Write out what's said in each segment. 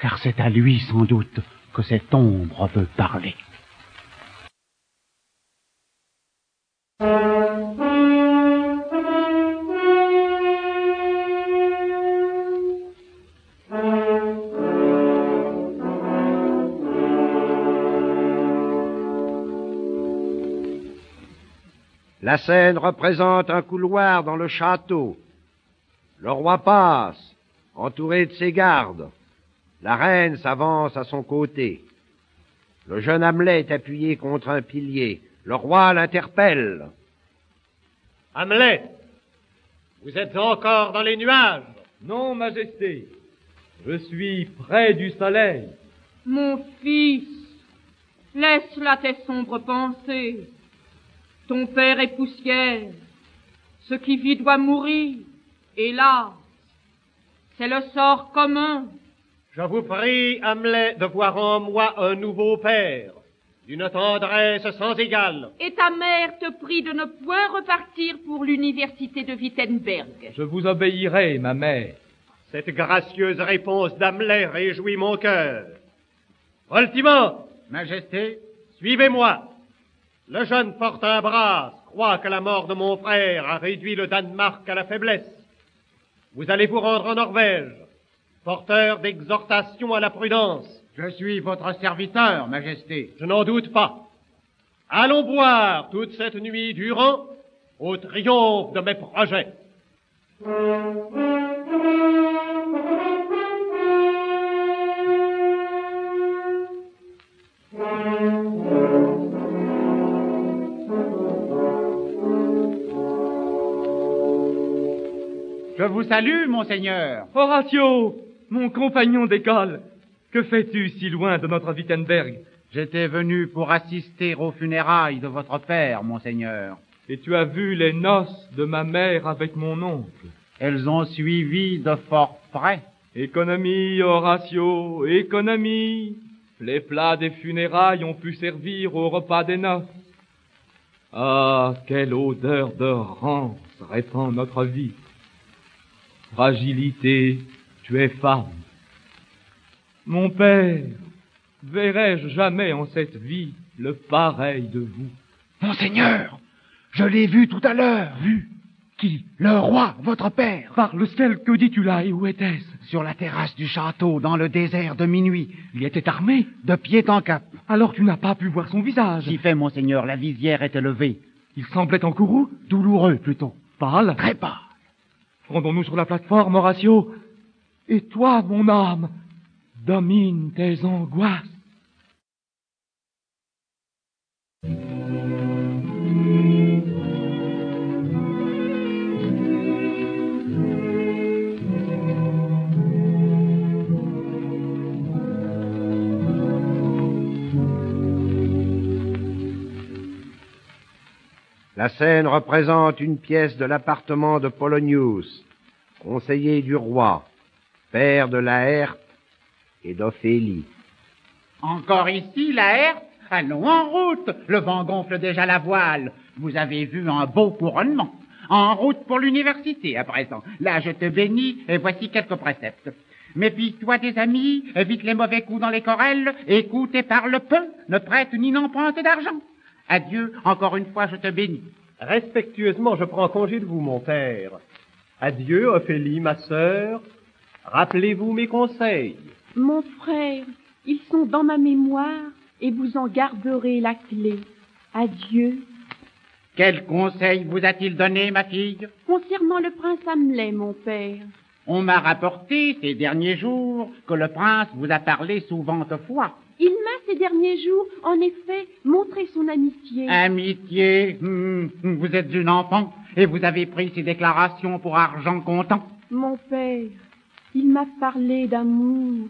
Car c'est à lui sans doute que cette ombre veut parler. La scène représente un couloir dans le château. Le roi passe, entouré de ses gardes. La reine s'avance à son côté. Le jeune Hamlet est appuyé contre un pilier. Le roi l'interpelle. Hamlet, vous êtes encore dans les nuages. Non, Majesté, je suis près du soleil. Mon fils, laisse là tes sombres pensées. Ton père est poussière. Ce qui vit doit mourir. Hélas, c'est le sort commun. Je vous prie, Hamlet, de voir en moi un nouveau père, d'une tendresse sans égale. Et ta mère te prie de ne point repartir pour l'université de Wittenberg. Je vous obéirai, ma mère. Cette gracieuse réponse d'Hamlet réjouit mon cœur. Voltimand, Majesté, suivez-moi. Le jeune Fortinbras croit que la mort de mon frère a réduit le Danemark à la faiblesse. Vous allez vous rendre en Norvège, porteur d'exhortation à la prudence. je suis votre serviteur, Majesté. Je n'en doute pas. Allons boire toute cette nuit durant au triomphe de mes projets. Je vous salue, monseigneur. Horatio, mon compagnon d'école, que fais-tu si loin de notre Wittenberg? J'étais venu pour assister aux funérailles de votre père, monseigneur. Et tu as vu les noces de ma mère avec mon oncle. Elles ont suivi de fort près. Économie, Horatio, économie. Les plats des funérailles ont pu servir au repas des noces. Ah, quelle odeur de rance répand notre vie. Fragilité, tu es femme. Mon père, verrai-je jamais en cette vie le pareil de vous? Monseigneur, je l'ai vu tout à l'heure. Vu? Qui? Le roi, votre père. Par le ciel, que dis-tu là et où était-ce? Sur la terrasse du château, dans le désert de minuit, Il était armé de pied en cap. Alors tu n'as pas pu voir son visage. Si fait, monseigneur, la visière était levée. Il semblait en courroux, Douloureux, plutôt. pâle. Très pâle. Rendons-nous sur la plateforme, Horatio. Et toi, mon âme, domine tes angoisses. La scène représente une pièce de l'appartement de Polonius, conseiller du roi, père de Laerte et d'Ophélie. Encore ici, la herse Allons en route. Le vent gonfle déjà la voile. Vous avez vu un beau couronnement. En route pour l'université à présent. Là, je te bénis et voici quelques préceptes. Méfie-toi des amis, évite les mauvais coups dans les querelles, écoute et parle peu, ne prête ni n'emprunte d'argent. Adieu, encore une fois, je te bénis. Respectueusement, je prends congé de vous, mon père. Adieu, Ophélie, ma sœur. Rappelez-vous mes conseils. Mon frère, ils sont dans ma mémoire et vous en garderez la clé. Adieu. Quel conseil vous a-t-il donné, ma fille? Concernant le prince Hamlet, mon père. On m'a rapporté ces derniers jours que le prince vous a parlé souvent de foi. Il m'a ces derniers jours, en effet, montré son amitié. Amitié, hum, vous êtes une enfant et vous avez pris ces déclarations pour argent comptant. Mon père, il m'a parlé d'amour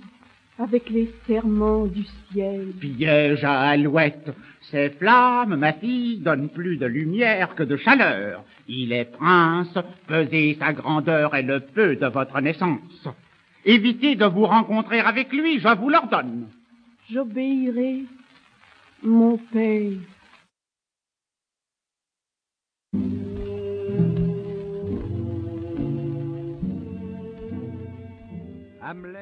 avec les serments du ciel. Piège à alouette. Ces flammes, ma fille, donnent plus de lumière que de chaleur. Il est prince, pesez sa grandeur et le peu de votre naissance. Évitez de vous rencontrer avec lui, je vous l'ordonne. J'obéirai, mon père. Hamlet